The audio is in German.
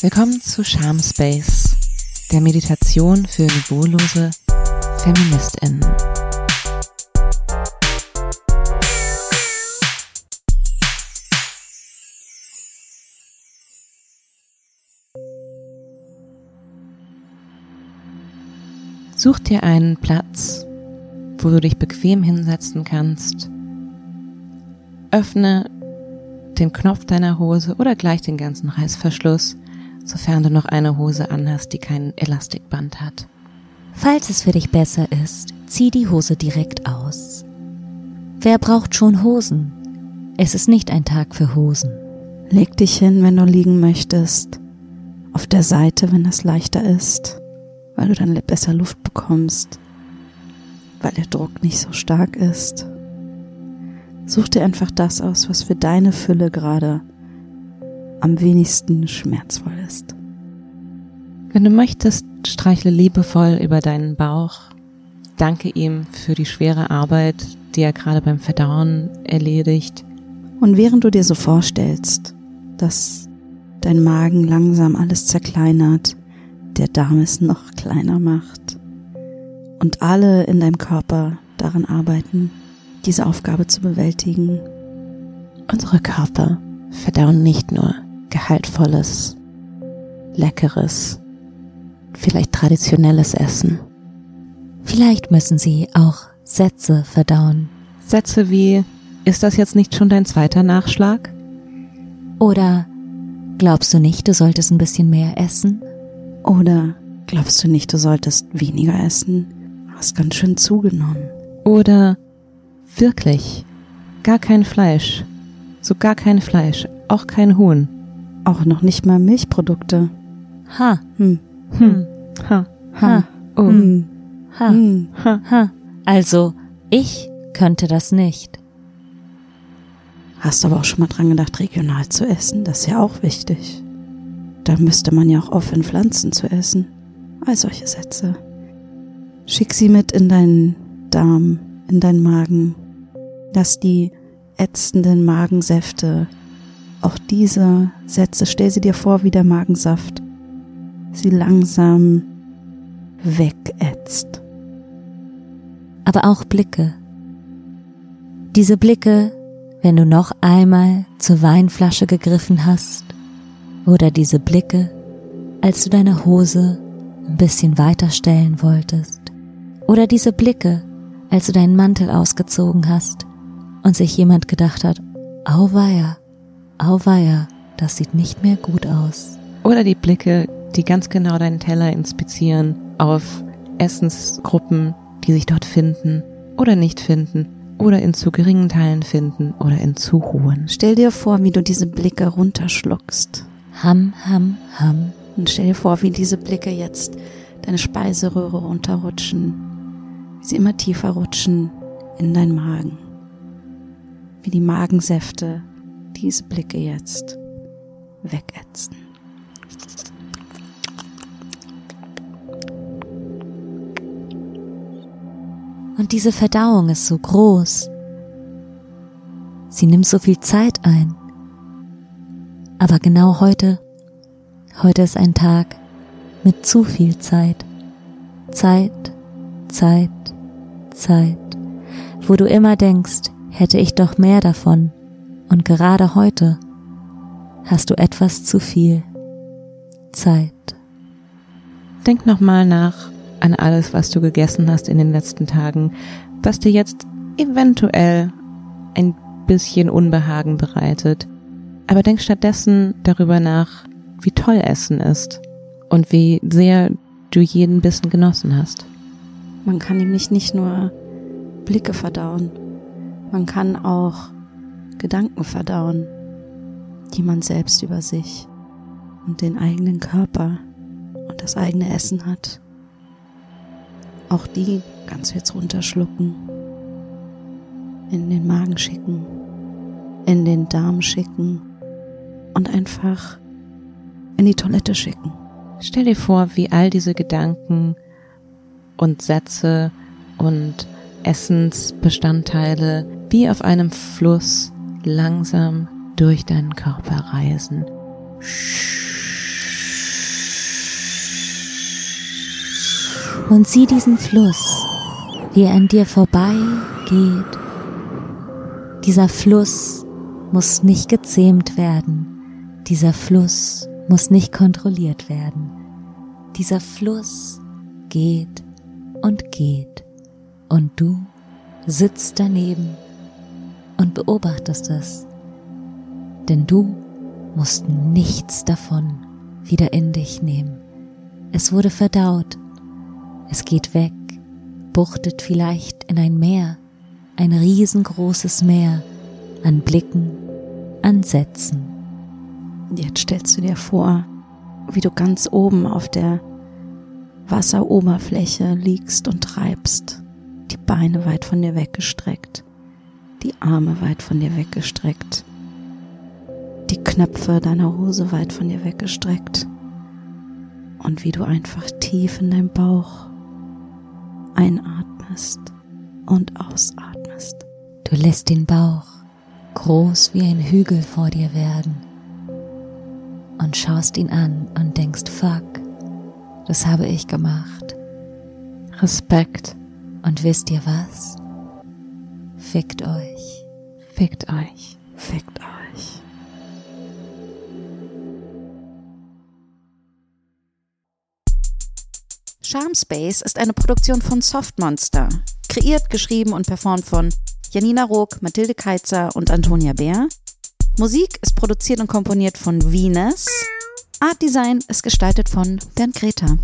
Willkommen zu Charm Space, der Meditation für niveaulose FeministInnen. Such dir einen Platz, wo du dich bequem hinsetzen kannst. Öffne den Knopf deiner Hose oder gleich den ganzen Reißverschluss, sofern du noch eine Hose anhast, die kein Elastikband hat. Falls es für dich besser ist, zieh die Hose direkt aus. Wer braucht schon Hosen? Es ist nicht ein Tag für Hosen. Leg dich hin, wenn du liegen möchtest. Auf der Seite, wenn das leichter ist, weil du dann besser Luft bekommst, weil der Druck nicht so stark ist. Such dir einfach das aus, was für deine Fülle gerade am wenigsten schmerzvoll ist. Wenn du möchtest, streichle liebevoll über deinen Bauch. Danke ihm für die schwere Arbeit, die er gerade beim Verdauen erledigt. Und während du dir so vorstellst, dass dein Magen langsam alles zerkleinert, der Darm es noch kleiner macht und alle in deinem Körper daran arbeiten, diese Aufgabe zu bewältigen. Unsere Körper verdauen nicht nur gehaltvolles, leckeres, vielleicht traditionelles Essen. Vielleicht müssen sie auch Sätze verdauen. Sätze wie, ist das jetzt nicht schon dein zweiter Nachschlag? Oder glaubst du nicht, du solltest ein bisschen mehr essen? Oder glaubst du nicht, du solltest weniger essen? Hast ganz schön zugenommen. Oder wirklich gar kein Fleisch, so gar kein Fleisch, auch kein Huhn. Auch noch nicht mal Milchprodukte. Ha, Hm. Hm. Ha. ha, Oh. Hm. ha, Hm. Ha. ha. Also, ich könnte das nicht. Hast aber auch schon mal dran gedacht, regional zu essen? Das ist ja auch wichtig. Da müsste man ja auch aufhören, Pflanzen zu essen. All solche Sätze. Schick sie mit in deinen Darm, in deinen Magen. Lass die ätzenden Magensäfte, auch diese Sätze, stell sie dir vor wie der Magensaft, sie langsam wegätzt. aber auch Blicke. Diese Blicke, wenn du noch einmal zur Weinflasche gegriffen hast, oder diese Blicke, als du deine Hose ein bisschen weiter stellen wolltest, oder diese Blicke, als du deinen Mantel ausgezogen hast und sich jemand gedacht hat, auweia, auweia, das sieht nicht mehr gut aus. Oder die Blicke, die ganz genau deinen Teller inspizieren auf Essensgruppen, die sich dort finden oder nicht finden oder in zu geringen Teilen finden oder in zu hohen. Stell dir vor, wie du diese Blicke runterschluckst. Ham, ham, ham. Und stell dir vor, wie diese Blicke jetzt deine Speiseröhre runterrutschen, wie sie immer tiefer rutschen in deinen Magen, wie die Magensäfte diese Blicke jetzt wegätzen. Und diese Verdauung ist so groß. Sie nimmt so viel Zeit ein. Aber genau heute, heute ist ein Tag mit zu viel Zeit. Zeit, Zeit, Zeit, wo du immer denkst, hätte ich doch mehr davon. Und gerade heute hast du etwas zu viel Zeit. Denk nochmal nach an alles, was du gegessen hast in den letzten Tagen, was dir jetzt eventuell ein bisschen Unbehagen bereitet. Aber denk stattdessen darüber nach, wie toll Essen ist und wie sehr du jeden Bissen genossen hast. Man kann nämlich nicht nur Blicke verdauen, man kann auch Gedanken verdauen, die man selbst über sich und den eigenen Körper und das eigene Essen hat. Auch die kannst du jetzt runterschlucken, in den Magen schicken, in den Darm schicken und einfach in die Toilette schicken. Stell dir vor, wie all diese Gedanken und Sätze und Essensbestandteile wie auf einem Fluss langsam durch deinen Körper reisen. Und sieh diesen Fluss, wie er an dir vorbei geht. Dieser Fluss muss nicht gezähmt werden. Dieser Fluss muss nicht kontrolliert werden. Dieser Fluss geht und geht. Und du sitzt daneben und beobachtest es. Denn du musst nichts davon wieder in dich nehmen. Es wurde verdaut. Es geht weg, buchtet vielleicht in ein Meer, ein riesengroßes Meer an Blicken, an Sätzen. Jetzt stellst du dir vor, wie du ganz oben auf der Wasseroberfläche liegst und treibst, die Beine weit von dir weggestreckt, die Arme weit von dir weggestreckt, die Knöpfe deiner Hose weit von dir weggestreckt und wie du einfach tief in deinem Bauch einatmest und ausatmest. Du lässt den Bauch groß wie ein Hügel vor dir werden und schaust ihn an und denkst, fuck, das habe ich gemacht. Respekt. Und wisst ihr was? Fickt euch. Fickt euch. Fickt euch. Charm Space ist eine Produktion von Softmonster. Kreiert, geschrieben und performt von Janina Rook, Mathilde Keitzer und Antonia Bär. Musik ist produziert und komponiert von Venus. Art Design ist gestaltet von Bernd Greta.